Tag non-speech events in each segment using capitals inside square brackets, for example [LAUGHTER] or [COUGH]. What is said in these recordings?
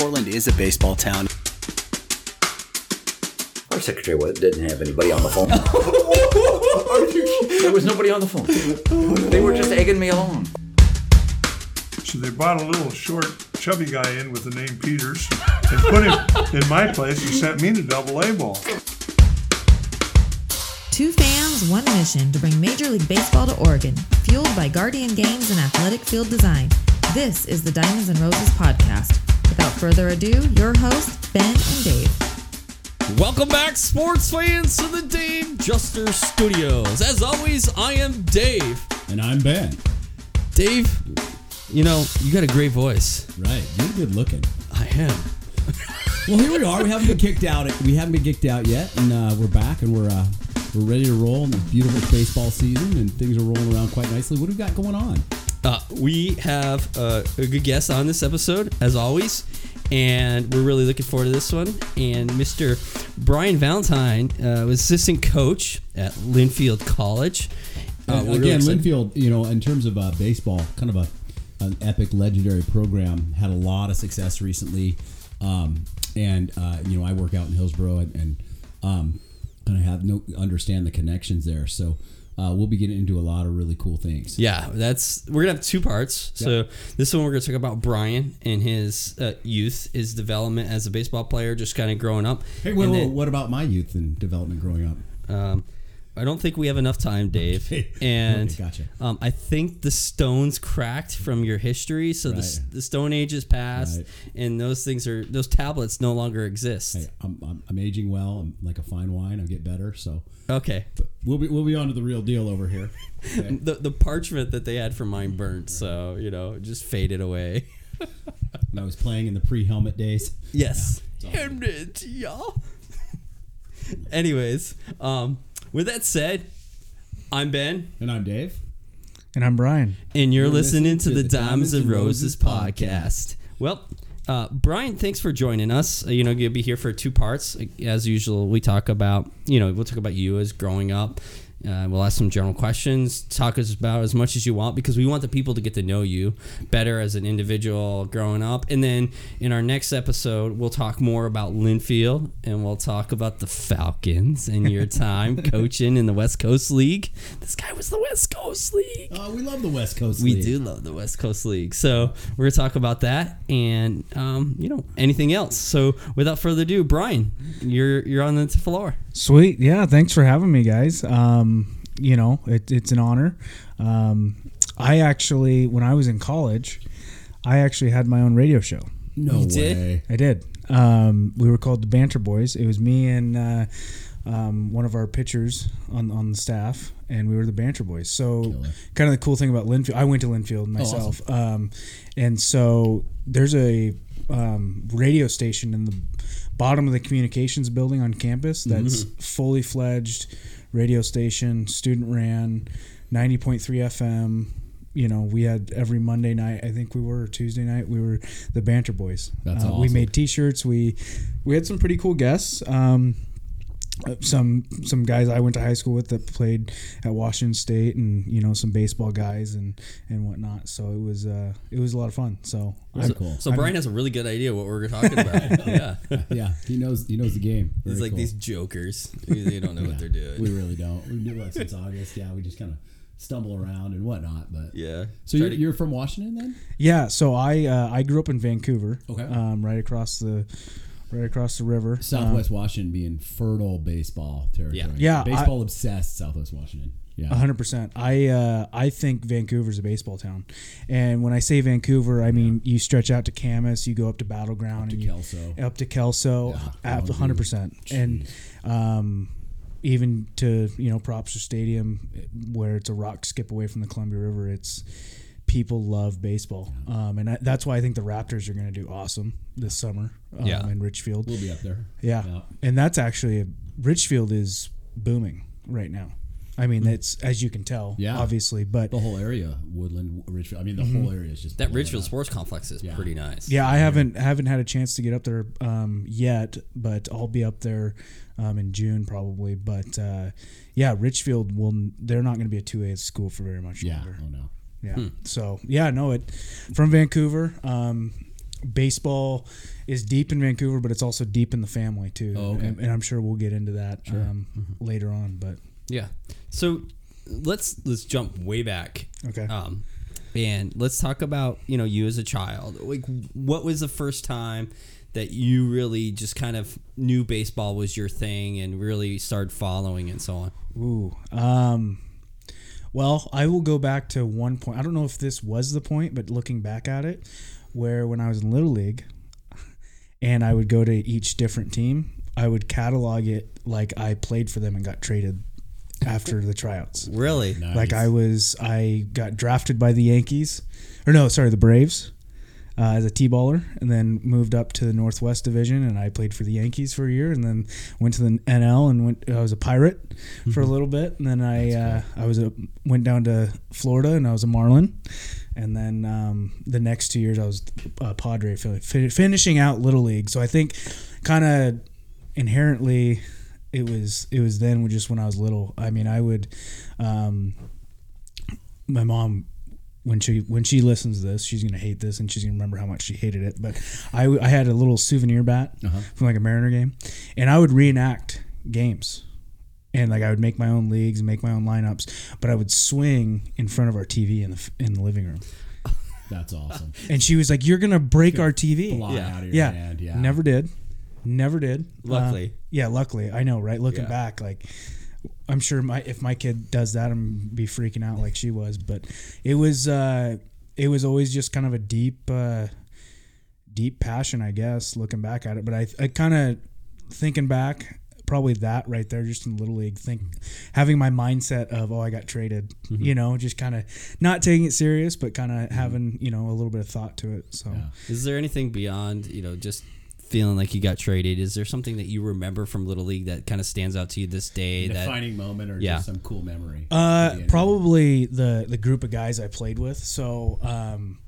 Portland is a baseball town. Our secretary didn't have anybody on the phone. there was nobody on the phone. They were just egging me along. So they brought a little short, chubby guy in with the name Peters and put him in my place and sent me to double A ball. Two fans, one mission to bring Major League Baseball to Oregon, fueled by Guardian Games and Athletic Field Design. This is the Diamonds and Roses podcast. Without further ado, your hosts, Ben and Dave. Welcome back, sports fans, to the Dave Juster Studios. As always, I am Dave. And I'm Ben. Dave, you know, you got a great voice. Right. You're good looking. I am. Well, here we are. We haven't been kicked out. We haven't been kicked out yet, and uh, we're back, and we're uh, we're ready to roll in this beautiful baseball season, and things are rolling around quite nicely. What do we got going on? Uh, we have uh, a good guest on this episode, as always, and we're really looking forward to this one. And Mr. Brian Valentine uh, was assistant coach at Linfield College. Uh, And we're really again, Linfield, you know, in terms of uh, baseball, kind of a an epic, legendary program. Had a lot of success recently, um, and uh, you know, I work out in Hillsboro, and, and um, kind of have no understand the connections there. So uh, we'll be getting into a lot of really cool things. Yeah, that's we're gonna have two parts. So this one we're gonna talk about Brian and his uh, youth, his development as a baseball player, just kind of growing up. Hey, wait, wait, what about my youth and development growing up? um, I don't think we have enough time, Dave. [LAUGHS] Okay. And Okay, gotcha. um, I think the stones cracked from your history, so the, Right. the Stone Age is past, Right. and those things are those tablets no longer exist. Hey, I'm, I'm, I'm aging well. I'm like a fine wine. I get better. So Okay, we'll be we'll be on to the real deal over here. [LAUGHS] Okay. the the parchment that they had for mine burnt, so you know, just faded away. [LAUGHS] I was playing in the pre-helmet days. Yes. it's all good. Hamnet, yeah. Anyways, um, with that said, I'm Ben, And I'm Dave. And I'm Brian. and you're, You're listening, listening to the Diamonds and Roses, podcast. podcast. Well, uh, Brian, thanks for joining us. Uh, you know, you'll be here for two parts. As usual, we talk about, you know, we'll talk about you as growing up. Uh, we'll ask some general questions, talk us about as much as you want because we want the people to get to know you better as an individual growing up. And then in our next episode, we'll talk more about Linfield and we'll talk about the Falcons and your [LAUGHS] time coaching in the West Coast League. This guy was the West Coast League. Oh, we love the West Coast. League. We League. do love the West Coast League. So we're gonna talk about that and um, you know anything else. So without further ado, Brian, you're you're on the floor. Sweet. Yeah. Thanks for having me, guys. Um, you know, it, it's an honor. Um, I actually, when I was in college, I actually had my own radio show. No You did? way. I did. Um, we were called the Banter Boys. It was me and uh, um, one of our pitchers on on the staff, and we were the Banter Boys. So, Killer. kind of the cool thing about Linfield, I went to Linfield myself, um, and so there's a um, radio station in the bottom of the communications building on campus that's fully fledged radio station, student ran, ninety point three FM. You know, we had every Monday night. I think we were or Tuesday night. We were the Banter Boys. That's Uh, We made T-shirts. We we had some pretty cool guests. Um, some some guys I went to high school with that played at Washington State, and you know some baseball guys and and whatnot. So it was uh, it was a lot of fun. So Very cool. So Brian has a really good idea what we're talking about. [LAUGHS] yeah, yeah, he knows he knows the game. Very it's like cool. these jokers. They don't know what they're doing. We really don't. We've been doing since August. Yeah, we just kind of stumble around and whatnot. But yeah. So you're, to- you're from Washington then? yeah, so I uh, I grew up in Vancouver. Okay. um, right across the right across the river. Southwest Washington being fertile baseball territory. Yeah, I- baseball obsessed Southwest Washington. Yeah, A hundred percent. I uh, I think Vancouver's a baseball town, and when I say Vancouver, I mean you stretch out to Camas, you go up to Battle Ground, up to and you, Kelso. up to Kelso, Yeah, hundred percent. And um, even to you know Propster stadium where it's a rock skip away from the Columbia River. It's people love baseball, um, and I, that's why I think the Raptors are going to do awesome this summer. Um, Yeah. in Ridgefield. We'll be up there. Yeah. Yeah. And that's actually Ridgefield is booming right now. I mean, that's as you can tell, Yeah. obviously, but The whole area, Woodland, Ridgefield. I mean, the whole area is just That Ridgefield up. Sports Complex is Yeah. pretty nice. yeah, I haven't haven't had a chance to get up there um, yet, but I'll be up there um, in June probably. But uh, yeah, Ridgefield will they're not going to be a two A school for very much Yeah. longer. Oh no. Yeah. So yeah, no, it from Vancouver. Um, baseball is deep in Vancouver, but it's also deep in the family too. Oh, okay. and, and I'm sure we'll get into that um, later on. But Yeah. So let's let's jump way back. Okay. Um, and let's talk about you know you as a child. Like, what was the first time that you really just kind of knew baseball was your thing and really started following and so on? Ooh. Um, well, I will go back to one point. I don't know if this was the point, but looking back at it, where when I was in Little League and I would go to each different team, I would catalog it like I played for them and got traded after the tryouts. Really? Nice. Like I was, I got drafted by the Yankees, or no, sorry, the Braves. Uh, as a T-baller, and then moved up to the Northwest Division, and I played for the Yankees for a year, and then went to the NL and went. I was a Pirate for a little bit, and then I uh, I was a went down to Florida, and I was a Marlin, and then um, the next two years I was a Padre, finishing out Little League. So I think, kind of inherently, it was it was then just when I was little. I mean, I would. Um, my mom when she when she listens to this she's gonna hate this and she's gonna remember how much she hated it but i, I had a little souvenir bat from like a mariner game and i would reenact games and like i would make my own leagues and make my own lineups but i would swing in front of our tv in the in the living room [LAUGHS] That's awesome. and she was like you're gonna break our tv Fly Yeah. out of your yeah. hand. Yeah. Never did. Never did. Luckily. Uh, yeah, luckily. I know, right? Looking Yeah. back, like I'm sure my if my kid does that, I'm gonna be freaking out like she was. But it was uh it was always just kind of a deep uh deep passion, I guess, looking back at it. But I I kinda thinking back, probably that right there, just in little league, think having my mindset of, oh, I got traded, you know, just kind of not taking it serious, but kind of having, you know, a little bit of thought to it. So Is there anything beyond you know just feeling like you got traded? Is there something that you remember from Little League that kind of stands out to you this day? that Defining moment or Yeah. just some cool memory. Uh, Could be probably the the group of guys I played with. So, um,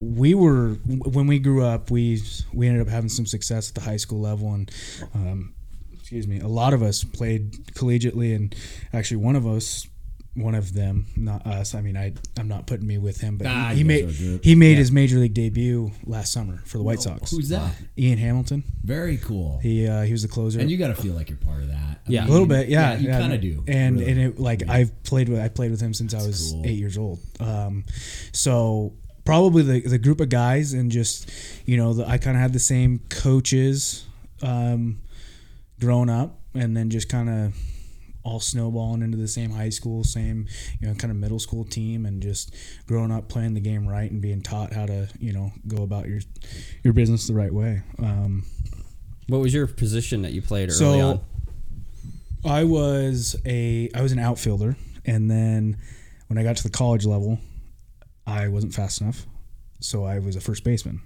we were when we grew up, we we ended up having some success at the high school level, and um, excuse me, a lot of us played collegiately, and actually one of us. One of them, not us. I mean, I I'm not putting me with him, but Ah, he, he you made guys are a he made his major league debut last summer for the White. Sox. Who's that? Ian Hamilton. Very cool. He uh, he was the closer. and you got to feel like you're part of that. I Yeah. A little bit, yeah. you yeah, kind of do. And really. and it like I've played with I played with him since I was cool. eight years old. Um, so probably the the group of guys and just you know the, I kind of had the same coaches, um, growing up, and then just kind of all snowballing into the same high school, same you know kind of middle school team, and just growing up playing the game right and being taught how to you know go about your your business the right way. Um, what was your position that you played early so on? I was a I was an outfielder, and then when I got to the college level, I wasn't fast enough, so I was a first baseman.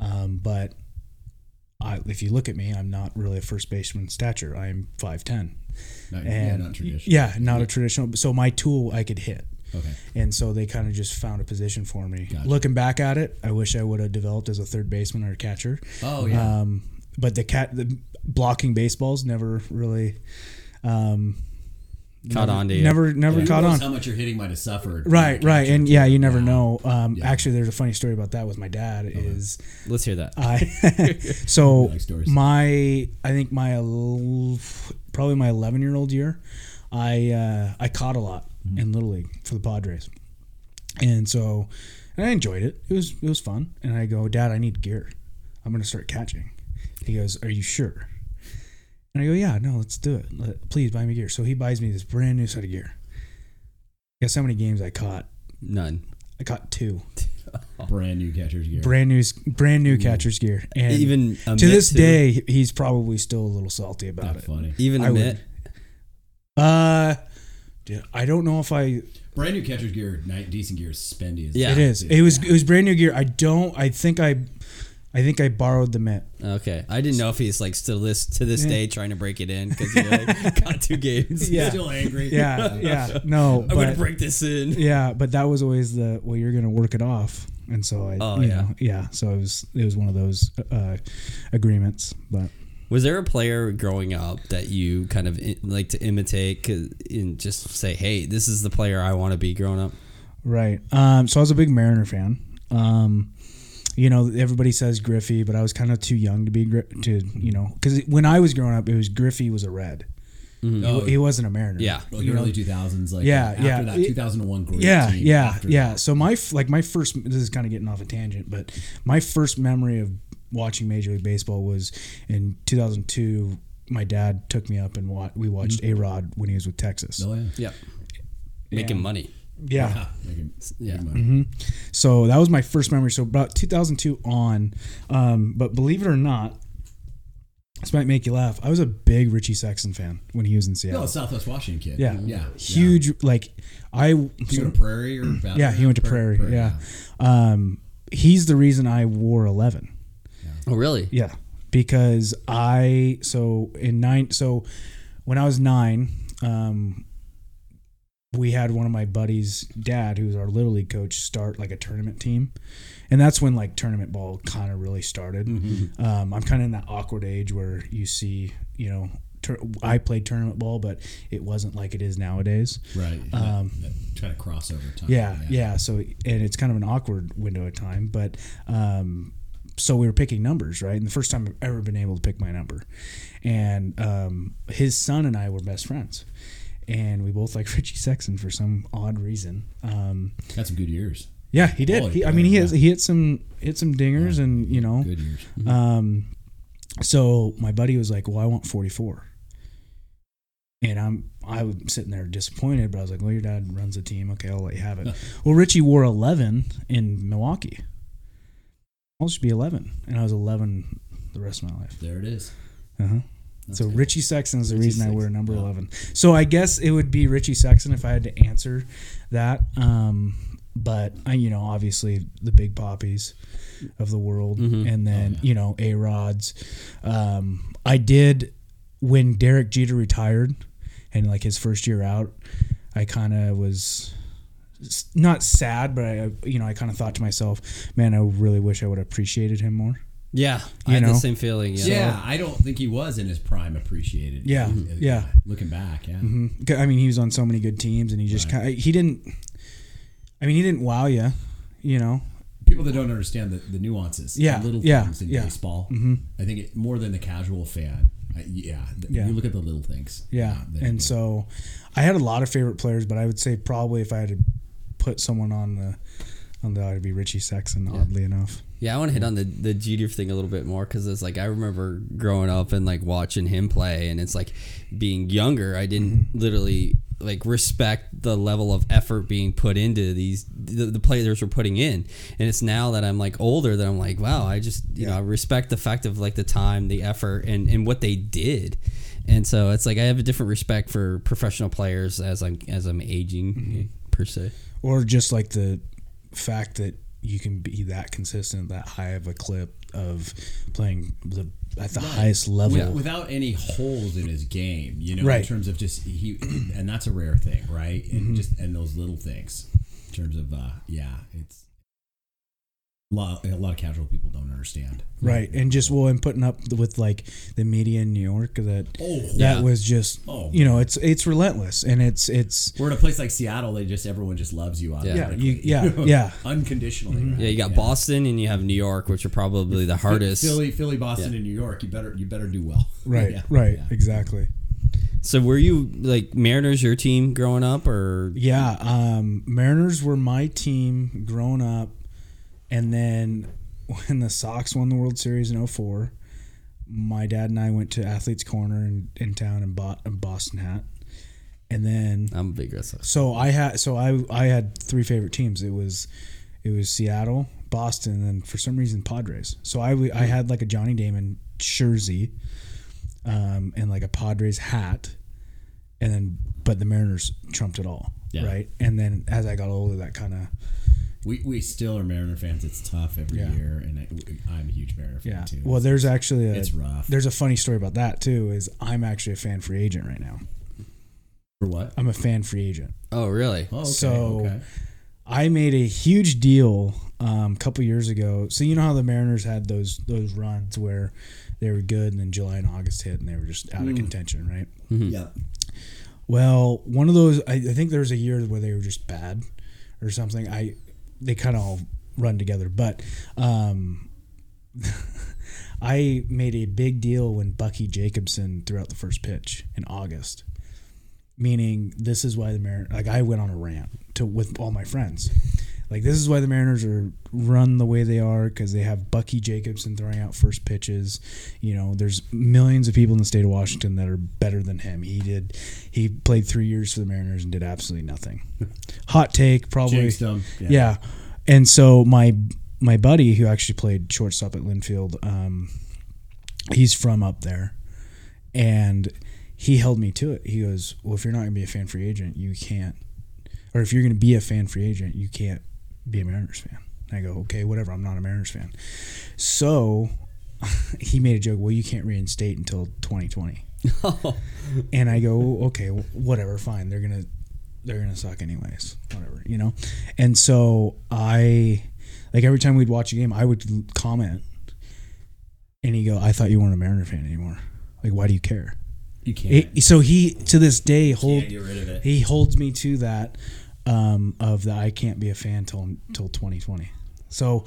Um, but I, if you look at me, I'm not really a first baseman stature. I'm five ten, Not- yeah, and not traditional. yeah, not a traditional. So my tool I could hit. Okay. And so they kind of just found a position for me. Gotcha. Looking back at it, I wish I would have developed as a third baseman or a catcher. Oh, yeah. Um, but the cat, the blocking baseballs never really um, Caught never, on to you. Never, never Who caught on. How much your hitting might have suffered. Right, right, and yeah, you never know. Um, Yeah. Actually, there's a funny story about that with my dad. Is Let's hear that. I [LAUGHS] [LAUGHS] so like my I think my probably my 11 year old year, I uh, I caught a lot Mm-hmm. in little league for the Padres, and so and I enjoyed it. It was it was fun. And I go, Dad, I need gear. I'm gonna start catching. He goes, Are you sure? And I go, Yeah, no, let's do it. Let, please buy me gear. So he buys me this brand new set of gear. Guess how many games I caught? None. I caught two. [LAUGHS] Brand new catcher's gear. Brand new, brand new catcher's gear. And Even to this too? day, he's probably still a little salty about Not it. funny. Even I a would- Uh, dude, I don't know if I. Brand new catcher's gear, decent gear, is spendy. As Yeah. It is. It was. It was brand new gear. I don't. I think I. I think I borrowed the mitt. Okay, I didn't know if he's like still this to this day trying to break it in because he like, [LAUGHS] got two games. Yeah. Still angry. Yeah. Yeah. [LAUGHS] No. I'm gonna but- break this in. Yeah, but that was always the well, you're gonna work it off, and so I, Oh, you yeah. know, yeah. So it was it was one of those uh, agreements, but Was there a player growing up that you kind of i- like to imitate and just say, "Hey, this is the player I want to be growing up"? right. Um, so I was a big Mariner fan. Um, you know, everybody says Griffey, but I was kind of too young to be Gri- to you know because when I was growing up, it was Griffey was a red. Oh, He, he wasn't a Mariner. Yeah. like you early 2000s, like Yeah, after yeah. that 2001 great yeah, team. yeah, yeah. that. So my like my first this is kind of getting off a tangent, but my first memory of watching Major League Baseball was in 2002. My dad took me up and wa- we watched mm-hmm. A Rod when he was with Texas. Oh yeah. Yep. Making money. Yeah. Making- Yeah. making money. So that was my first memory. So about 2002 on, um, but believe it or not, this might make you laugh. I was a big Richie Sexson fan when he was in Seattle. No, Southwest Washington kid. yeah, yeah. huge. Like I, He so- went to Prairie or Valley? yeah, he went to Prairie. yeah, um, he's the reason I wore 11. Oh, really? Yeah, because I so in nine so when I was nine, um, we had one of my buddies' dad, who's our little league coach, start like a tournament team, and that's when like tournament ball kind of really started. Um, I'm kind of in that awkward age where you see, you know. Tur- I played tournament ball, but it wasn't like it is nowadays. Right. Um, that, that trying to cross over time. Yeah, yeah. So, and it's kind of an awkward window of time, but um, so we were picking numbers, right? And the first time I've ever been able to pick my number, and um, his son and I were best friends, and we both like [LAUGHS] Richie Sexson for some odd reason. Um, Had some good years. yeah, he did. He, I mean, he yeah. has he hit some hit some dingers, and you know, Good years. um, so my buddy was like, "Well, I want 44," and I'm I was sitting there disappointed, but I was like, "Well, your dad runs a team. Okay, I'll let you have it." [LAUGHS] well, Richie wore 11 in Milwaukee. I'll just be 11, and I was 11 the rest of my life. There it is. Uh-huh. That's So good. Richie Sexson is the Richie reason I wear Sexson, number yeah. 11. So I guess it would be Richie Sexson if I had to answer that. Um, but I, you know, obviously the big poppies of the world, and then Oh, you know a rods. Um, I did when Derek Jeter retired, and like his first year out, I kind of was not sad, but I, you know, I kind of thought to myself, man, I really wish I would have appreciated him more. Yeah, I You had know? the same feeling. Yeah. Yeah, I don't think he was in his prime appreciated. Yeah, Uh, yeah. Looking back, yeah. Mhm. I mean, he was on so many good teams, and he just Right. kind of he didn't. I mean, he didn't wow you, you know. People that don't understand the, the nuances, the Yeah, little yeah, things in yeah. baseball. Mhm. I think it, more than the casual fan. I, yeah, th- Yeah. you look at the little things. Yeah, that- and so I had a lot of favorite players, but I would say probably if I had to put someone on the on the, it'd be Richie Sexson. Oddly enough, Yeah, I want to hit on the the Jeter thing a little bit more because it's like I remember growing up and like watching him play, and it's like being younger, I didn't Mm-hmm. literally like respect the level of effort being put into these the, the players were putting in, and it's now that I'm like older that I'm like, wow, I just you know I respect the fact of like the time, the effort, and and what they did. And so it's like I have a different respect for professional players as I'm as I'm aging Mm-hmm. per se. or just like the fact that you can be that consistent, that high of a clip of playing the at the highest level. With- without any holes in his game, you know, in terms of just he, and that's a rare thing, right? And Mm-hmm. just and those little things, in terms of uh, yeah, it's a lot. A lot of casual people don't understand, Right, and just well, and putting up with like the media in New York that Oh, that yeah. was just Oh. you know it's it's relentless and it's it's We're in a place like Seattle. They just everyone just loves you. Yeah. yeah you, yeah [LAUGHS] yeah unconditionally. right? Yeah, you got Boston and you have New York, which are probably the hardest. Philly, Philly, Boston, and New York. You better you better do well. [LAUGHS] right Yeah. right Yeah. exactly So were you like Mariners your team growing up or yeah um Mariners were my team growing up and then [LAUGHS] when the Sox won the World Series in 04 my dad and I went to Athletes Corner in, in town and bought a Boston hat and then I'm a big Red Sox. So I had so I I had three favorite teams. It was it was Seattle, Boston, and for some reason Padres. So I I had like a Johnny Damon jersey, um, and like a Padres hat, and then but the Mariners trumped it all, Yeah. right? And then as I got older, that kind of We, we still are Mariner fans. It's tough every Yeah. year, and I, I'm a huge Mariner fan yeah. too. Well, there's actually a it's rough. there's a funny story about that too. Is I'm actually a fan free agent right now. For what? I'm a fan free agent. Oh, really? Oh, okay, So okay. I made a huge deal um, a couple years ago. So you know how the Mariners had those those runs where they were good, and then July and August hit, and they were just out of Mm. contention, right? Yeah. Well, one of those, I, I think there was a year where they were just bad or something. I they kind of all run together, but um, [LAUGHS] I made a big deal when Bucky Jacobsen threw out the first pitch in August. Meaning, this is why the Mariners. Like, I went on a rant to with all my friends. Like, this is why the Mariners are run the way they are because they have Bucky Jacobsen throwing out first pitches. You know, there's millions of people in the state of Washington that are better than him. He did. He played three years for the Mariners and did absolutely nothing. [LAUGHS] Hot take, probably. Yeah. Yeah. And so my my buddy who actually played shortstop at Linfield, um, he's from up there, and he held me to it. He goes, "Well, if you're not going to be a fan free agent, you can't, or if you're going to be a fan free agent, you can't be a Mariners fan." And I go, "Okay, whatever. I'm not a Mariners fan." So [LAUGHS] he made a joke. Well, you can't reinstate until 2020. [LAUGHS] and I go, okay, wh- whatever, fine. They're gonna they're gonna suck anyways, whatever, you know. And so I, like every time we'd watch a game, I would comment, and he go, I thought you weren't a Mariner fan anymore. Like, why do you care? You can't. It- so he to this day hold get rid of it. he holds me to that um, of the I can't be a fan till till 2020. So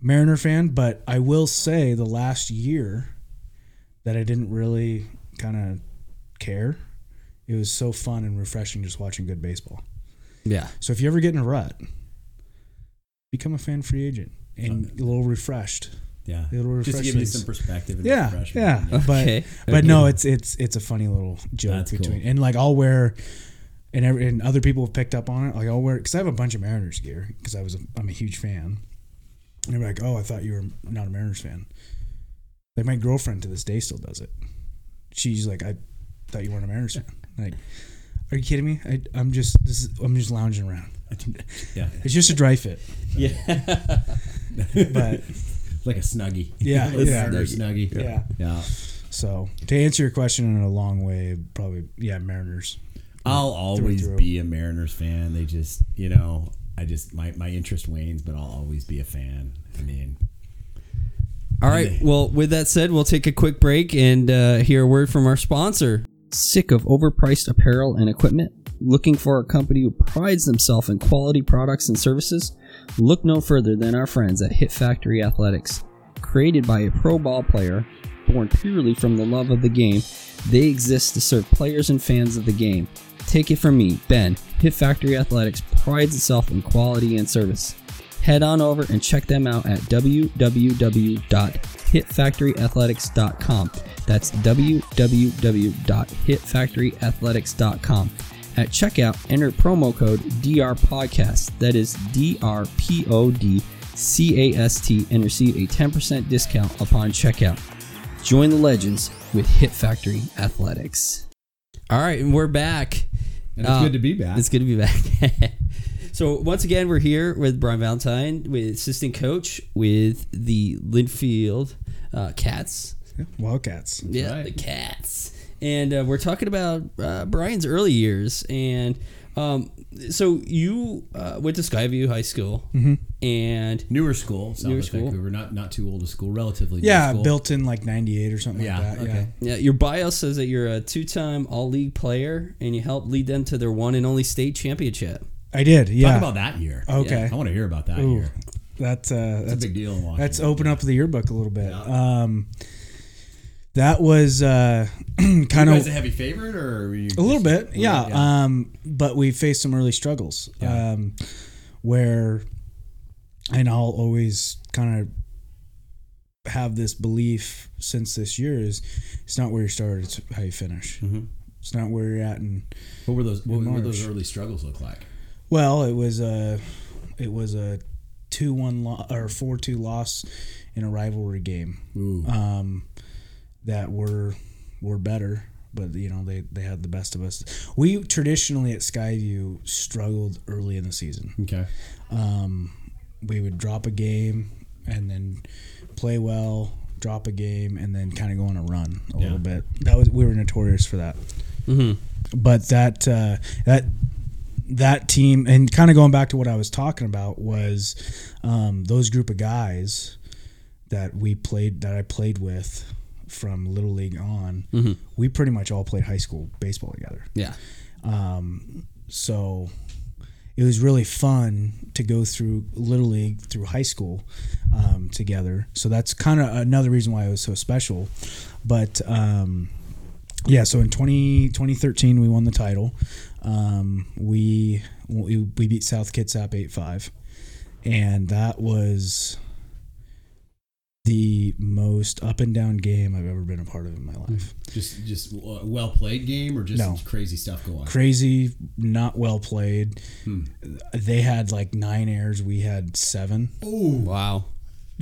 Mariner fan, but I will say the last year that I didn't really kind of care. It was so fun and refreshing just watching good baseball. Yeah. So if you ever get in a rut, become a fan free agent and a little refreshed. Yeah. A little Just to give you some perspective and Yeah, refreshment. yeah. But Okay. but no, it's it's it's a funny little joke That's cool. between and like I'll wear and every, and other people have picked up on it. Like oh, I'll wear because I have a bunch of Mariners gear because I was a, I'm a huge fan. And they're like, oh, I thought you were not a Mariners fan. Like my girlfriend to this day still does it. She's like, I thought you weren't a Mariners fan. Like, are you kidding me? I, I'm just this is, I'm just lounging around. [LAUGHS] Yeah. It's just a dry fit. Yeah. [LAUGHS] But [LAUGHS] like a snuggie. Yeah, yeah. Mariner snuggie. Yeah. Yeah. so to answer your question in a long way, probably yeah, Mariners. I'll always through. be a Mariners fan. They just, you know, I just my my interest wanes, but I'll always be a fan. I mean, All right. Well, with that said, we'll take a quick break and uh, hear a word from our sponsor. Sick of overpriced apparel and equipment? Looking for a company who prides themselves in quality products and services? Look no further than our friends at Hit Factory Athletics. Created by a pro ball player, born purely from the love of the game, they exist to serve players and fans of the game. Take it from me, Ben. Hit Factory Athletics prides itself in quality and service. Head on over and check them out at www.hitfactoryathletics.com. That's www.hitfactoryathletics.com. At checkout, enter promo code DR Podcast. That is D R P O D C A S T and receive a 10% discount upon checkout. Join the legends with Hit Factory Athletics. All right, and we're back. And it's Uh, good to be back. It's good to be back. [LAUGHS] so once again, we're here with Brian Valentine, with assistant coach with the Linfield uh, Cats. Wildcats. Yeah, right. the Cats. And uh, we're talking about uh, Brian's early years. And um, so you uh, went to Skyview High School, and Newer school, South Newer school. Vancouver, not not too old a school, relatively. Yeah, school. built in like '98 or something Yeah, like that. okay. yeah, your bio says that you're a two-time All-League player, and you helped lead them to their one and only state championship. I did. Yeah, Talk about that year. Okay. I want to hear about that Ooh, year. that's uh, It's a big deal in Washington. Let's open up the yearbook a little bit. Um, that was uh, [CLEARS THROAT] kind you of a heavy favorite, or were you a little bit, yeah. yeah. Um, but we faced some early struggles Yeah. um, where, and I'll always kind of have this belief since this year is it's not where you start, it's how you finish. Mhm. It's not where you're at, and What were those? What were those early struggles look like? Well, it was a it was a two one lo- or four two loss in a rivalry game. Ooh. Um, that were were better. but you know they they had the best of us. We traditionally at Skyview struggled early in the season. Okay. Um, we would drop a game and then play well, drop a game, and then kind of go on a run a Yeah. little bit. That was we were notorious for that. Mm-hmm. But that uh, that that team and kind of going back to what I was talking about was um, those group of guys that we played that I played with from little league on. Mhm. We pretty much all played high school baseball together. Yeah. Um, so it was really fun to go through little league through high school um, together. So that's kind of another reason why it was so special. But um, yeah, so in 20, 2013 we won the title. Um, we, we we beat South Kitsap eight five, and that was the most up and down game I've ever been a part of in my life. Just just a well played game or just No. crazy stuff going on. crazy, not well played. Hmm. They had like nine errors. We had seven. Ooh. Wow.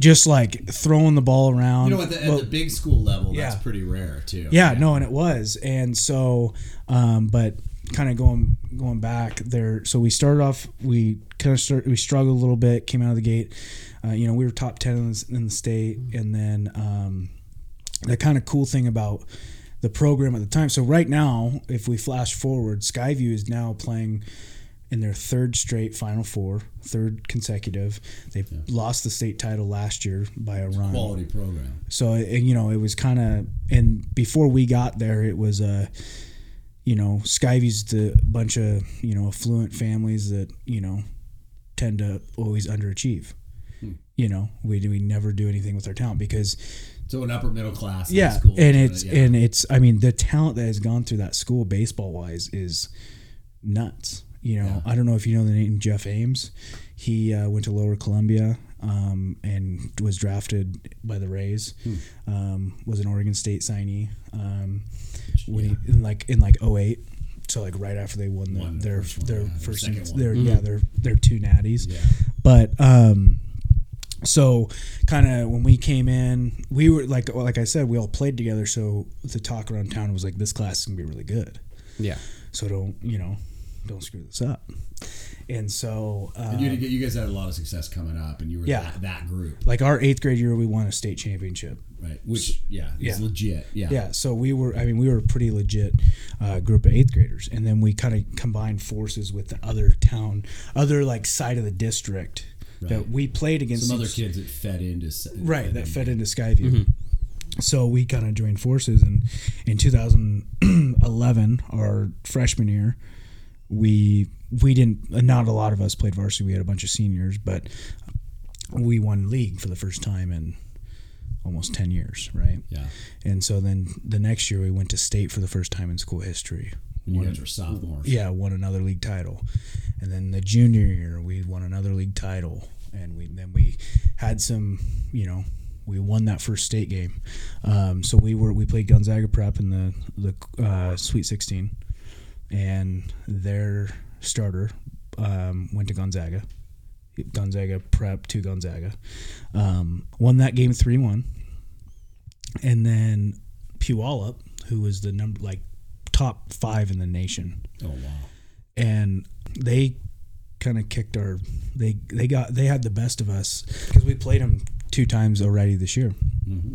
Just like throwing the ball around. You know, at the, at Well, the big school level, yeah. that's pretty rare too. yeah, no, and it was, and so, um, but kind of going going back there. So we started off. We kind of start. We struggled a little bit. Came out of the gate. Uh, you know, we were top ten in the, in the state, and then um, the kind of cool thing about the program at the time. So right now, if we flash forward, Skyview is now playing in their third straight Final Four, third consecutive. They lost the state title last year by a run. Quality program. So it, you know, it was kind of, and before we got there, it was a, you know, Skyview's the bunch of you know affluent families that you know tend to always underachieve. Hmm. You know, we we never do anything with our talent because So an upper middle class. yeah, school, and it's yeah. and it's I mean the talent that has gone through that school baseball wise is nuts. You know, I don't know if you know the name Jeff Ames. He uh, went to Lower Columbia um, and was drafted by the Rays. Hmm. Um, was an Oregon State signee. Um, when he, in like in like 08. so like right after they won, the, Won the their first one, their yeah, their first one. their Mhm. yeah their their two natties. Yeah. But um, so kind of when we came in, we were like like I said, we all played together. So the talk around town was like, this class is gonna be really good. Yeah. So don't you know, don't screw this up. And so um, And you, you guys had a lot of success coming up, and you were Yeah. that, that group, like our eighth grade year, we won a state championship. right? Which, yeah, is Yeah. legit. Yeah. Yeah, so we were. I mean, we were a pretty legit uh, group of eighth graders, and then we kind of combined forces with the other town, other like side of the district Right. that we played against. Some other kids that fed into s- right that them. fed into Skyview. Mm-hmm. So we kind of joined forces, and in 2011, our freshman year, we we didn't. Not a lot of us played varsity. We had a bunch of seniors, but we won league for the first time in almost 10 years, right? Yeah. And so then the next year we went to state for the first time in school history. And you Won- guys were sophomores. Yeah, won another league title. And then the junior year we won another league title and we then we had some, you know, we won that first state game. Um, so we were we played Gonzaga Prep in the the uh, Sweet 16 and their starter um, went to Gonzaga. Gonzaga Prep to Gonzaga. Um, won that game 3 1. And then Puyallup, who was the number, like, top five in the nation. Oh wow. And they kind of kicked our, they, they got, they had the best of us because we played them two times already this year. Mm-hmm.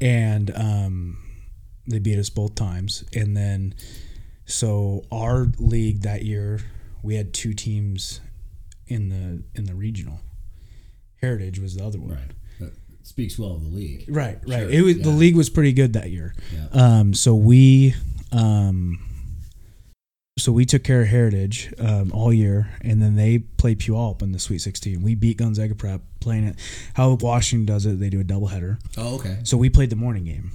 And um, they beat us both times. And then, so our league that year, we had two teams in the in the regional. Heritage was the other one. Right. That speaks well of the league. Right, right. Sure, It was the league was pretty good that year. Yeah. Um, so we, um, so we took care of Heritage um, all year, and then they played Puyallup in the Sweet 16. We beat Gonzaga Prep playing it. How Washington does it, they do a doubleheader. Oh, okay. So we played the morning game,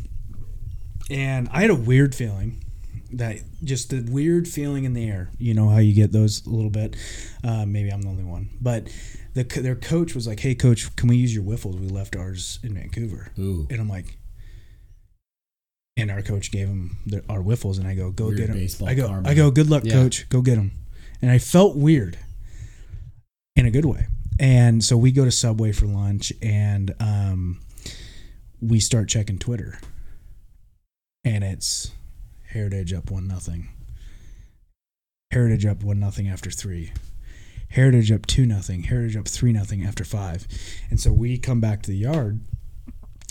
and I had a weird feeling that just the weird feeling in the air. You know how you get those a little bit. Uh, maybe I'm the only one, but the their coach was like, "Hey, coach, can we use your wiffles? We left ours in Vancouver." Ooh. And I'm like, and our coach gave him the, our wiffles, and I go, "Go Weird get them." I go, karma. I go, "Good luck, Yeah. coach. Go get them." And I felt weird in a good way. And so we go to Subway for lunch, and um, we start checking Twitter, and it's Heritage up one nothing. Heritage up one nothing after three. Heritage up two nothing. Heritage up three nothing after five. And so we come back to the yard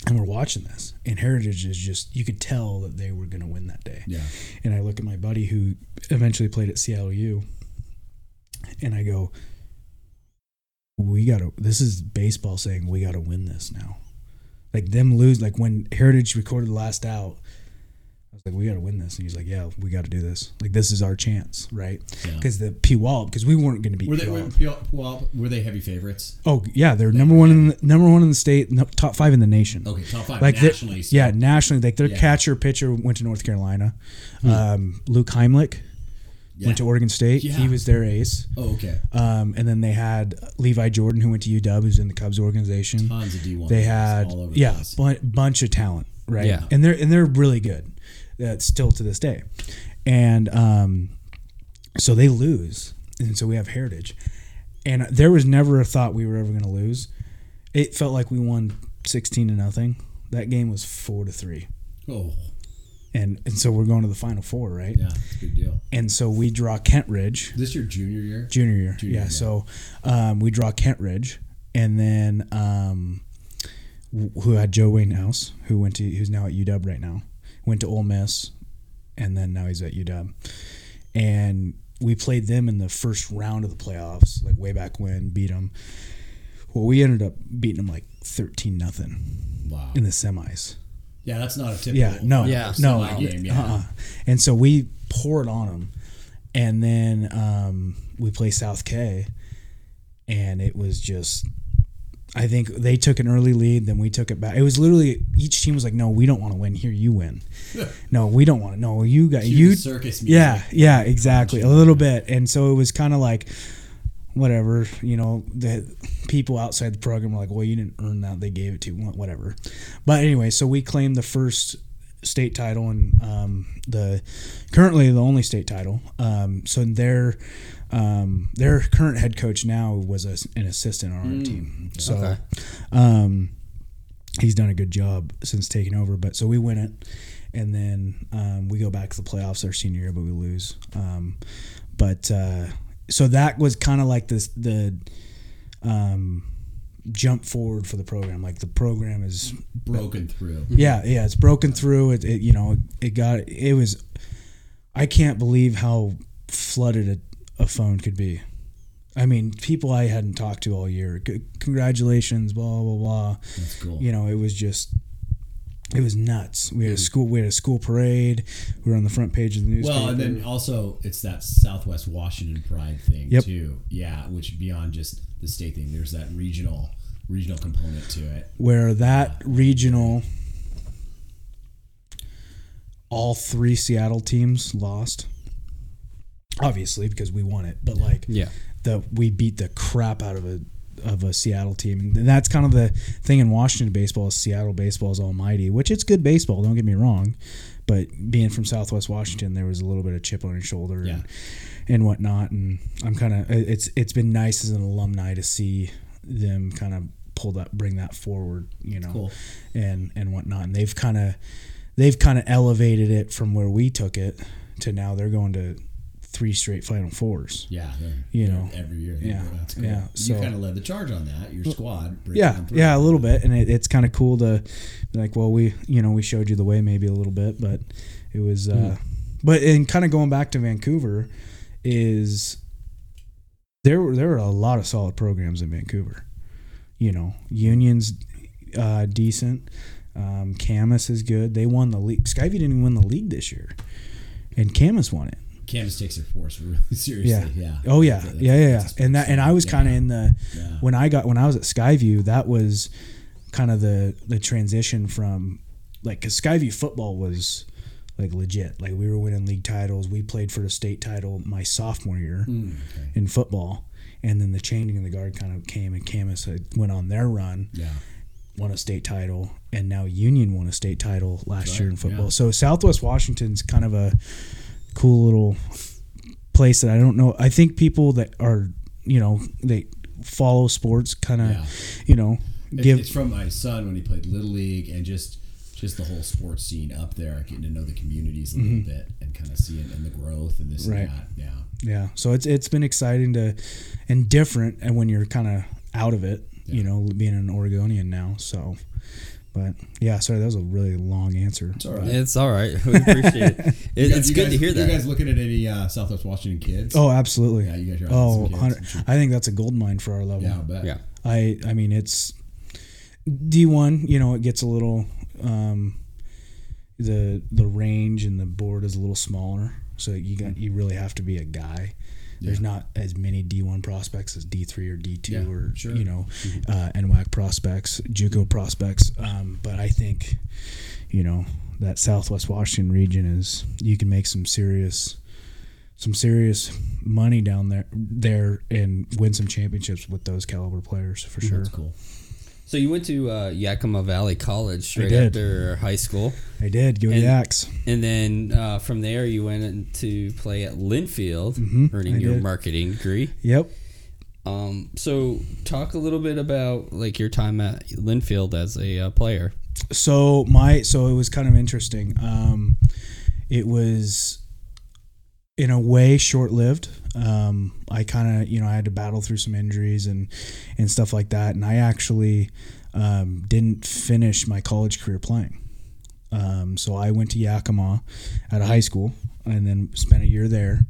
and we're watching this. And Heritage is just you could tell that they were gonna win that day. Yeah. And I look at my buddy who eventually played at Seattle U and I go, We gotta this is baseball saying we gotta win this now. Like them lose like when Heritage recorded the last out, was like, we got to win this. And he's like, yeah, we got to do this. Like, this is our chance, right? Yeah. Because the Puyallup, because we weren't going to beat Were they were, Puyallup. were they heavy favorites? Oh yeah, they're number one in the, number one in the state, no, top five in the nation. Okay, top five Like nationally. so- yeah, nationally. Like their Yeah. catcher pitcher went to North Carolina. Hmm. Um, Luke Heimlich Yeah. went to Oregon State. Yeah. He was their ace. Oh, okay. Um, and then they had Levi Jordan, who went to UW, who's in the Cubs organization. Tons of D1 They had all over the yeah, bu- bunch of talent, right? Yeah. and they're and they're really good, uh, still to this day. And um, so they lose, and so we have Heritage, and there was never a thought we were ever going to lose. It felt like we won sixteen to nothing. That game was four to three, Oh, and and so we're going to the final four, right? yeah, it's a big deal. And so we draw Kentridge, This your junior year? junior year. Junior yeah, year. So um, we draw Kentridge, and then um, who had Joe Wainhouse, who went to who's now at UW right now, went to Ole Miss, and then now he's at UW, and we played them in the first round of the playoffs, like way back when, beat them. Well, we ended up beating them like thirteen nothing Wow. in the semis. Yeah, that's not a typical. Yeah, no, Yeah. no, game. Yeah. uh-uh. And so we poured on them, and then um, we play South K, and it was just. I think they took an early lead, then we took it back. It was literally each team was like, "No, we don't want to win. Here, you win. [LAUGHS] no, we don't want to. No, you got Cue you." circus music. Yeah, yeah, exactly. A little bit, and so it was kind of like, whatever. You know, the people outside the program were like, "Well, you didn't earn that. They gave it to you. Whatever." But anyway, so we claimed the first state title and um, the currently the only state title. Um, so their um, their current head coach now was a, an assistant on our team. So Okay. um, he's done a good job since taking over. But so we win it, and then um, we go back to the playoffs our senior year, but we lose. Um, but uh, so that was kind of like this the um, jump forward for the program. Like the program is Broken through. yeah, yeah, it's broken through. It, it you know, it got it was. I can't believe how flooded a, phone could be. I mean, people I hadn't talked to all year. C- congratulations, blah blah blah. That's cool. You know, it was just. It was nuts. We had a school. We had a school parade. We were on the front page of the newspaper. Well, and then also it's that Southwest Washington pride thing Yep. too. Yeah, which beyond just the state thing, there's that regional regional component to it. where that regional all three Seattle teams lost. Obviously, because we won it, but like Yeah. the we beat the crap out of a of a Seattle team, and that's kind of the thing in Washington baseball. Is Seattle baseball is almighty, which it's good baseball. Don't get me wrong, but being from Southwest Washington, there was a little bit of chip on your shoulder Yeah. and, and whatnot. And I'm kind of it's it's been nice as an alumni to see them kind of pull that bring that forward, you know, Cool. and and whatnot. And they've kind of they've kind of elevated it from where we took it to now they're going to three straight Final Fours. Yeah, You know, every year. yeah, that's cool. yeah, you kind of led the charge on that. Your squad. Yeah, yeah, a little bit, and it, it's kind of cool to be like, well, we you know we showed you the way maybe a little bit, but it was, uh, but and kind of going back to Vancouver is there were there were a lot of solid programs in Vancouver. You know, Union's uh, decent. Um, Camas is good. They won the league. Skyview didn't even win the league this year, and Camas won it. Camas takes their force really [LAUGHS] seriously. Yeah. Yeah. Oh yeah. That's a- yeah, yeah, yeah. And that and I was kind of in the when I got when I was at Skyview, that was kind of the the transition from like cuz Skyview football was like legit. Like we were winning league titles. We played for the state title my sophomore year Mm, okay. in football. And then the changing of the guard kind of came and Camas went on their run, Yeah. won a state title, and now Union won a state title last Right, year in football. yeah. So Southwest Washington's kind of a cool little place that I don't know. I think people that are, you know, they follow sports kind of, Yeah. you know, It's, give it's from my son when he played little league and just just the whole sports scene up there, getting to know the communities a little bit, and kind of seeing and the growth and this Mm-hmm. Right. and that. Yeah. Yeah, so it's it's been exciting to and different, and when you're kind of out of it, you know, being an Oregonian now. So, but yeah, sorry, that was a really long answer. It's all right. It's all right. We appreciate it. [LAUGHS] it guys- it's good guys- to hear that. You that. guys looking at any uh, Southwest Washington kids? Oh, absolutely. Yeah, you guys are Oh, some kids, 100 I'm. I think that's a gold mine for our level. yeah, I bet. yeah. I I mean it's D one. You know, it gets a little um, the the range and the board is a little smaller, so you got you really have to be a guy. There's not as many D one prospects as D three or D two Yeah, or sure. Mm-hmm. you know uh, NWAC prospects, JUCO prospects. Um, but I think you know that Southwest Washington region is you can make some serious some serious money down there there and win some championships with those caliber players for sure. That's cool. So you went to uh, Yakima Valley College straight did. after high school, I did go And- Yaks. and then uh, from there you went to play at Linfield, Mhm, earning I your did. marketing degree. Yep. Um, so talk a little bit about like your time at Linfield as a uh, player. So my so it was kind of interesting. Um, it was in a way short lived. Um, I kind of you know I had to battle through some injuries and and stuff like that, and I actually um, didn't finish my college career playing. Um, so I went to Yakima out of high school and then spent a year there.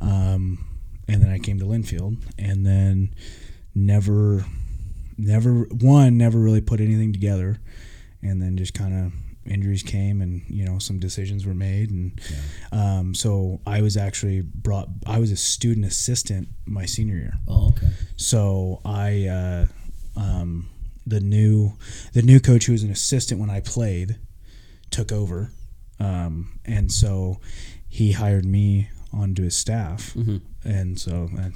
Um, and then I came to Linfield and then never, never, one, never really put anything together. And then just kind of injuries came and, you know, some decisions were made. And um, so I was actually brought, I was a student assistant my senior year. Oh, okay. So I, uh, um, the new, the new coach who was an assistant when I played, took over, um, and so he hired me onto his staff, and so uh,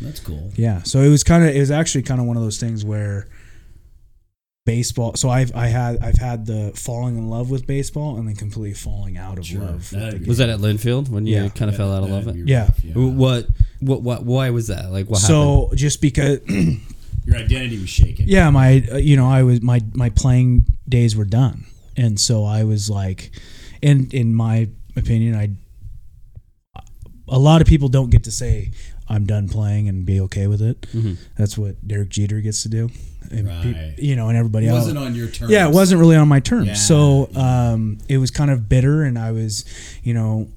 That's cool. yeah, so it was kind of, it was actually kind of one of those things where baseball. So I've I had I've had the falling in love with baseball and then completely falling out of Sure. love. That'd the be- game. Was that at Linfield when you Yeah. kind of fell out of love? That'd It? be Yeah. What? What? What? Why was that? Like what happened? So just because [CLEARS THROAT] Your identity was shaken. yeah my uh, you know i was my my playing days were done and so i was like and in my opinion i a lot of people don't get to say i'm done playing and be okay with it that's what derek jeter gets to do and pe- you know and everybody It else wasn't on your terms. yeah it wasn't really on my terms Yeah, so um it was kind of bitter and i was you know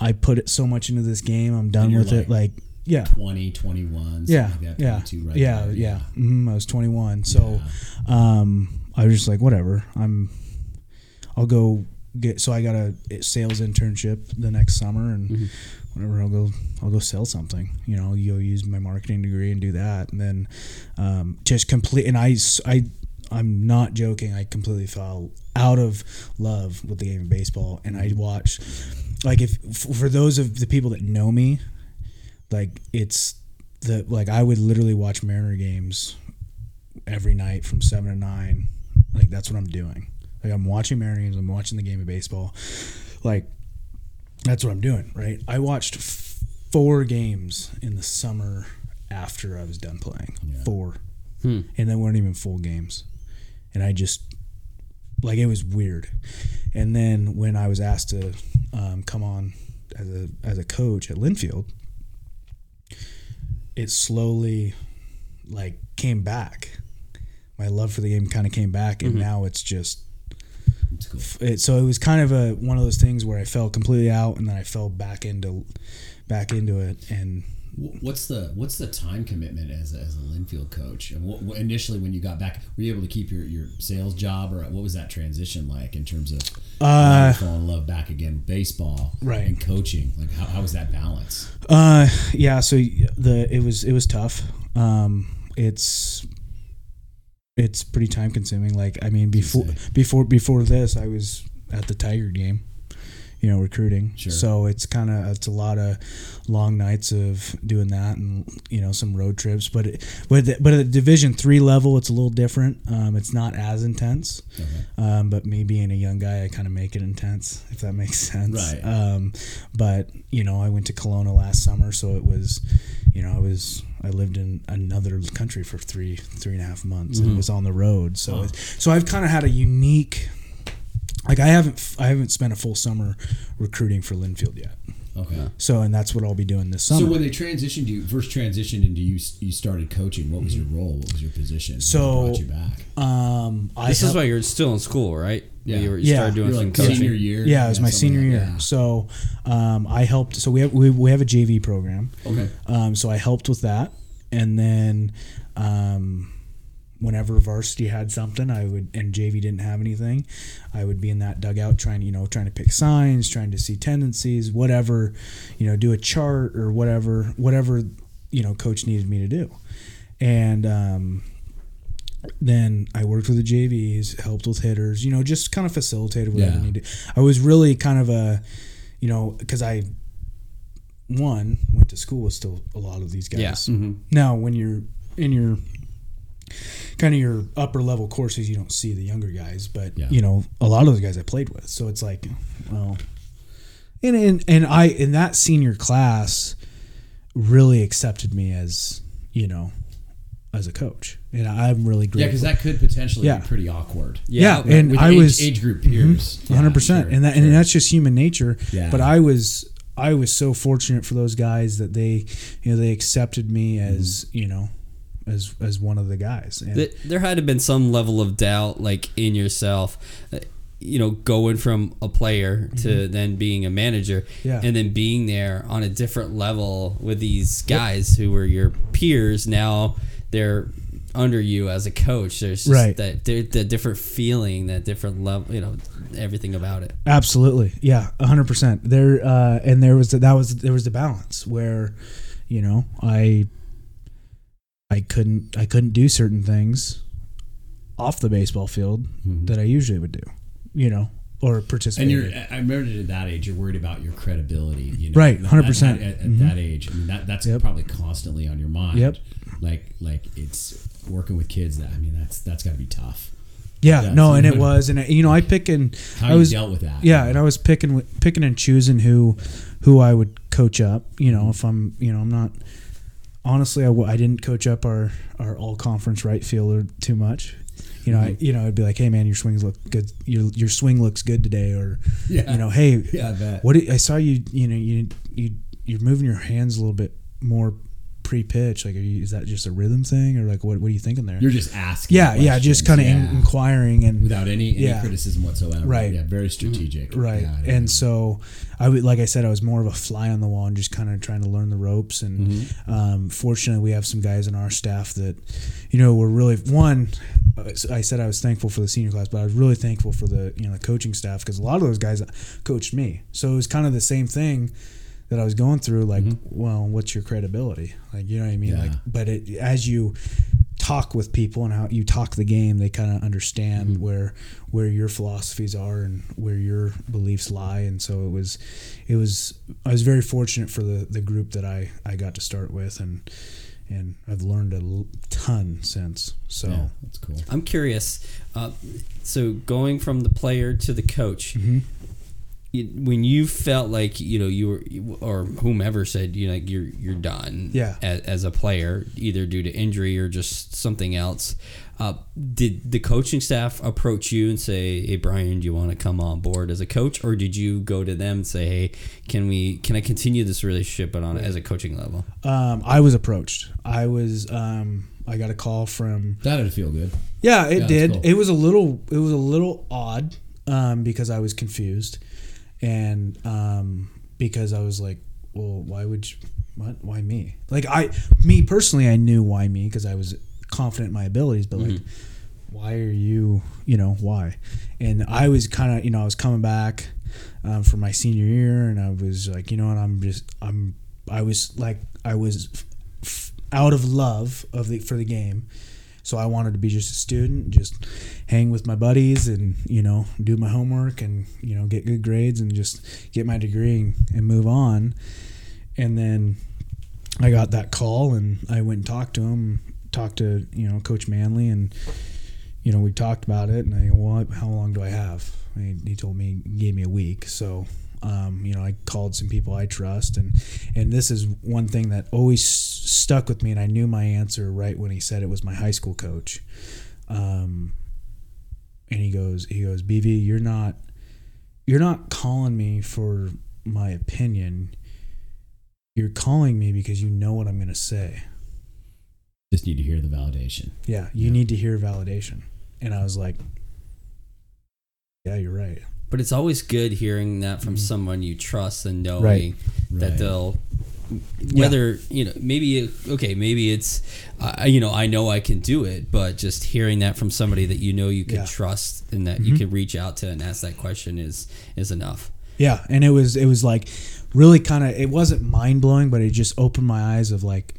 i put it so much into this game i'm done you're with it like- like yeah 20, 21, yeah, like that. yeah, right yeah, there. yeah. hmm I was 21, so um, I was just like, whatever. I'm, I'll go get. So I got a sales internship the next summer, and Mm-hmm. Whatever. I'll go, I'll go sell something. You know, you go use my marketing degree and do that, and then um, just complete. And I, I, I'm not joking. I completely fell out of love with the game of baseball, and I watch, Like if for those of the people that know me, like it's the like I would literally watch Mariner games every night from seven to nine. Like that's what I'm doing. Like I'm watching Mariner games. I'm watching the game of baseball. Like that's what I'm doing. Right. I watched f- four games in the summer after I was done playing. Four, and they weren't even full games. And I just like it was weird. And then when I was asked to um, come on as a as a coach at Linfield, it slowly like came back. My love for the game kind of came back, and now it's just. It's cool. It, so it was kind of a one of those things where I fell completely out, and then I fell back into, back into it, and What's the what's the time commitment as a, as a Linfield coach? And what, initially when you got back, were you able to keep your, your sales job, or what was that transition like in terms of Uh, fall in love back again baseball, Right. and coaching? Like how, how was that balance? Uh, yeah. So the it was it was tough. Um, it's it's pretty time consuming. Like I mean, before before before this, I was at the Tiger game, you know, recruiting. Sure. So it's kind of it's a lot of long nights of doing that, and you know, some road trips. But it, but the, but at the Division three level, it's a little different. Um, it's not as intense. Um, but me being a young guy, I kind of make it intense, if that makes sense. Right. Um, but you know, I went to Kelowna last summer, so it was, you know, I was I lived in another country for three three and a half months, and mm-hmm. was on the road. So it, so I've kind of had a unique like I haven't I haven't spent a full summer recruiting for Linfield yet. Okay. So and that's what I'll be doing this summer. So when they transitioned you first transitioned into you you started coaching, what was your role? What was your position? So- what brought you back? um, I This is why you're still in school, right? Yeah. You, were, you Yeah. started doing You're some like coaching. senior year. Yeah, it was my senior like year. that. So um, I helped. So we have we, we have a JV program. Okay. Um, so I helped with that, and then um, whenever varsity had something, I would and JV didn't have anything, I would be in that dugout trying you know trying to pick signs, trying to see tendencies, whatever, you know, do a chart or whatever whatever you know coach needed me to do, and. Um, then I worked with the JVs, helped with hitters, you know, just kind of facilitated whatever Yeah. needed. I was really kind of a, you know, because I, one, went to school with still a lot of these guys. Yeah. Mm-hmm. Now, when you're in your kind of your upper level courses, you don't see the younger guys, but Yeah. you know, a lot of those guys I played with. So it's like, well, and and and I in that senior class really accepted me as you know as a coach, and I'm really Yeah, grateful. because that could potentially Yeah. be pretty awkward. Yeah, With- and with I age, was age group peers. one hundred percent, and that and that's just human nature. Yeah. But I was I was so fortunate for those guys that they you know they accepted me as Mm-hmm. you know as as one of the guys. And there had to been some level of doubt like in yourself uh, you know going from a player to then being a manager Mm-hmm. Yeah. and then being there on a different level with these guys who were your peers now they're under you as a coach there's just Right. that the different feeling that different level you know everything about it Absolutely, yeah, hundred percent. There uh, and there was that was there was the balance where, you know, I I couldn't I couldn't do certain things off the baseball field that I usually would do, you know, or participate. And you're, in. I remember at that age, you're worried about your credibility. You know, Right, 100%. At, at, at Mhm. that age, I mean, that that's Yep. probably constantly on your mind. Yep. Like, like it's working with kids. That I mean, that's that's got to be tough. yeah, no, and it was, and you know, I pick and How I you was dealt with that? Yeah, and I was picking picking and choosing who who I would coach up. You know, if I'm you know I'm not honestly I, w- I didn't coach up our our all conference right fielder too much. You know, I, mm-hmm. you know, I'd be like, "Hey, man, your swings look good. Your your swing looks good today," or Yeah. you know, "Hey, Yeah, I what do- I saw you. You know, you you you're moving your hands a little bit more pre-pitch. Like, are you, is that just a rhythm thing, or like what what are you thinking there? You're just asking. yeah, yeah, just kind of yeah. inquiring and without any, any Yeah. criticism whatsoever. Right. Yeah, very strategic. right Yeah, and so i would like i said i was more of a fly on the wall and just kind of trying to learn the ropes and Mm-hmm. um, fortunately we have some guys on our staff that you know were really one i said i was thankful for the senior class but i was really thankful for the you know the coaching staff because a lot of those guys coached me so it was kind of the same thing that i was going through like well what's your credibility like you know what i mean Mm-hmm. Yeah. like but it as you talk with people and how you talk the game they kind of understand Mm-hmm. where where your philosophies are and where your beliefs lie and so it was it was I was very fortunate for the the group that I I got to start with and and I've learned a ton since so yeah, that's cool. i'm curious uh, so going from the player to the coach Mm-hmm. You, when you felt like you know you were or whomever said you know like you're you're done Yeah. as, as a player either due to injury or just something else uh, did the coaching staff approach you and say hey brian do you want to come on board as a coach or did you go to them and say hey can we can i continue this relationship but on as a coaching level um I was approached I was um I got a call from That'd feel good. Yeah, it that's did. cool. It was a little it was a little odd um, because I was confused and um, because I was like, well, why would you, what why me? Like I me personally I knew why me because I was confident in my abilities, but like why are you, you know, why? And I was kind of, you know, I was coming back um, for my senior year and I was like, you know what, I'm just I'm I was like I was f- f- out of love of the for the game. So I wanted to be just a student, just hang with my buddies and, you know, do my homework and, you know, get good grades and just get my degree and, move on. And then I got that call and I went and talked to him, talked to, you know, Coach Manley and, you know, we talked about it and I well, how long do I have? And he told me, he gave me a week. So, um, you know, I called some people I trust and, and this is one thing that always stuck with me. And I knew my answer right when he said it was my high school coach. Um, and he goes, he goes, BV, you're not, you're not calling me for my opinion. You're calling me because you know what I'm going to say. Just need to hear the validation. Yeah, you need to hear validation. And I was like, yeah, you're right. But it's always good hearing that from someone you trust and knowing Right. that Right. they'll whether you know maybe okay maybe it's uh, you know I know I can do it but just hearing that from somebody that you know you can Yeah. trust and that you can reach out to and ask that question is is enough. Yeah, and it was it was like really kind of it wasn't mind blowing, but it just opened my eyes of like,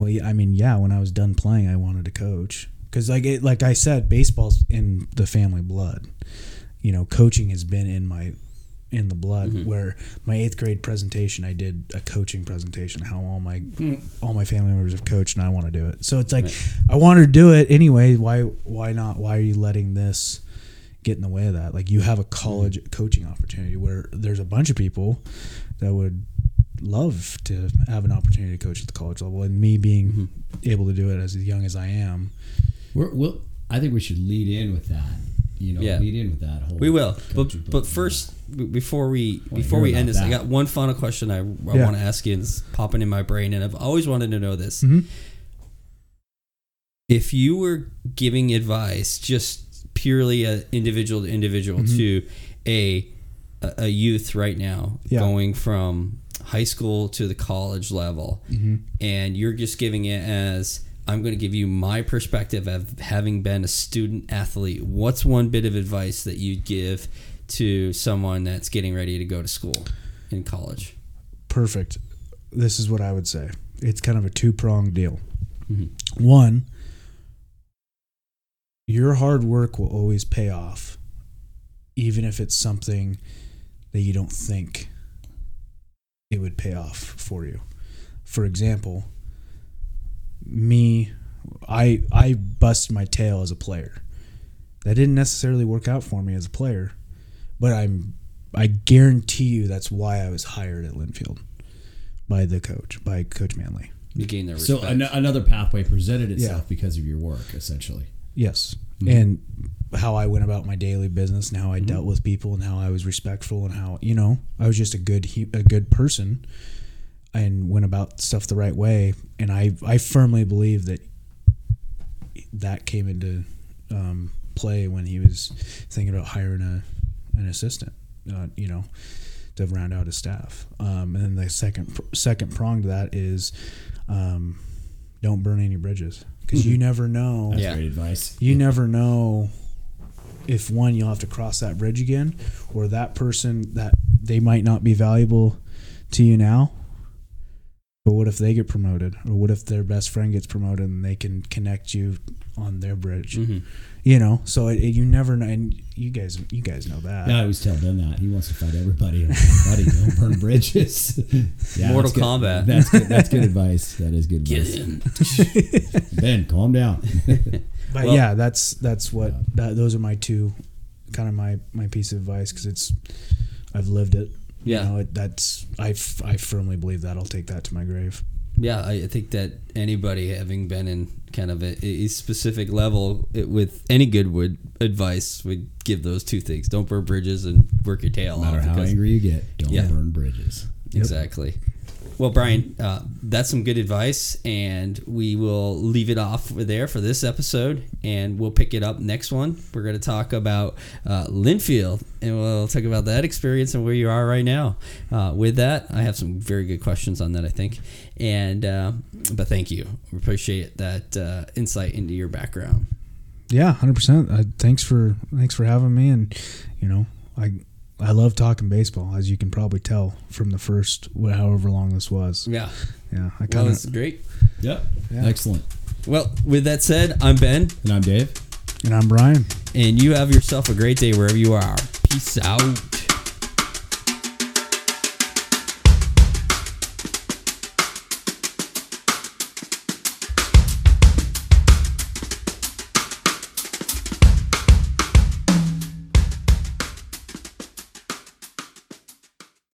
well, I mean, yeah, when I was done playing, I wanted to coach because like it, like I said, baseball's in the family blood. You know, coaching has been in my in the blood. Mm-hmm. Where my eighth grade presentation, I did a coaching presentation, how all my hmm. all my family members have coached, and I want to do it. So it's like I want to do it anyway. Why why not? Why are you letting this? get in the way of that. Like you have a college mm-hmm. coaching opportunity where there's a bunch of people that would love to have an opportunity to coach at the college level, and me being mm-hmm. able to do it as young as I am. We're, we'll, I think we should lead in with that. You know, Yeah. lead in with that whole. We will, but but first, before we Wanna before we end this, I got one final question I, I Yeah. want to ask you, and it's popping in my brain, and I've always wanted to know this. Mhm. If you were giving advice, just purely a individual to individual to a a a youth right now, Yeah. going from high school to the college level, and you're just giving it as I'm going to give you my perspective of having been a student athlete. What's one bit of advice that you'd give to someone that's getting ready to go to school in college? Perfect. This is what I would say. It's kind of a two pronged deal. Mm-hmm. One, your hard work will always pay off, even if it's something that you don't think it would pay off for you. For example, me, I I bust my tail as a player. That didn't necessarily work out for me as a player, but I'm I guarantee you that's why I was hired at Linfield by the coach, by Coach Manley. You gain their So respect. an- another pathway presented itself Yeah. because of your work, essentially. Yes. Mm-hmm. And how I went about my daily business and how I mm-hmm. dealt with people and how I was respectful and how, you know, I was just a good hu- a good person and went about stuff the right way and I I firmly believe that that came into um, play when he was thinking about hiring a an assistant, uh, you know, to round out his staff. Um, and then the second second prong to that is um, don't burn any bridges because you never know. That's Yeah. great advice. You never know if one you'll have to cross that bridge again, or that person that they might not be valuable to you now. But what if they get promoted, or what if their best friend gets promoted and they can connect you on their bridge? Mhm. You know, so it, it- you never know, and you guys, you guys know that. Yeah, I always tell them that he wants to fight everybody. Buddy, don't burn bridges. [LAUGHS] yeah, Mortal that's good. That's good. That's good advice. That is good advice. [LAUGHS] Ben, calm down. [LAUGHS] But Well- yeah, that's that's what that, those are my two, kind of my my piece of advice because it's, I've lived it. Yeah. you know, it, that's I, f- I firmly believe that I'll take that to my grave. Yeah, I think that anybody having been in kind of a, a specific level it, with any good would advice would give those two things: don't burn bridges and work your tail No matter off. how angry you get, don't Yeah. burn bridges. Exactly. Well, Brian, uh, that's some good advice, and we will leave it off there for this episode, and we'll pick it up next one. We're going to talk about uh, Linfield, and we'll talk about that experience and where you are right now. Uh, with that, I have some very good questions on that, I think, and uh, but thank you, we appreciate that uh, insight into your background. Yeah, hundred percent. Thanks for thanks for having me, and you know, I I love talking baseball, as you can probably tell from the first however long this was. Yeah, Yeah, I well, kind it's of great. Yep. Yeah. Excellent. Well, with that said, I'm Ben, And I'm Dave. and I'm Brian. and you have yourself a great day wherever you are. Peace out.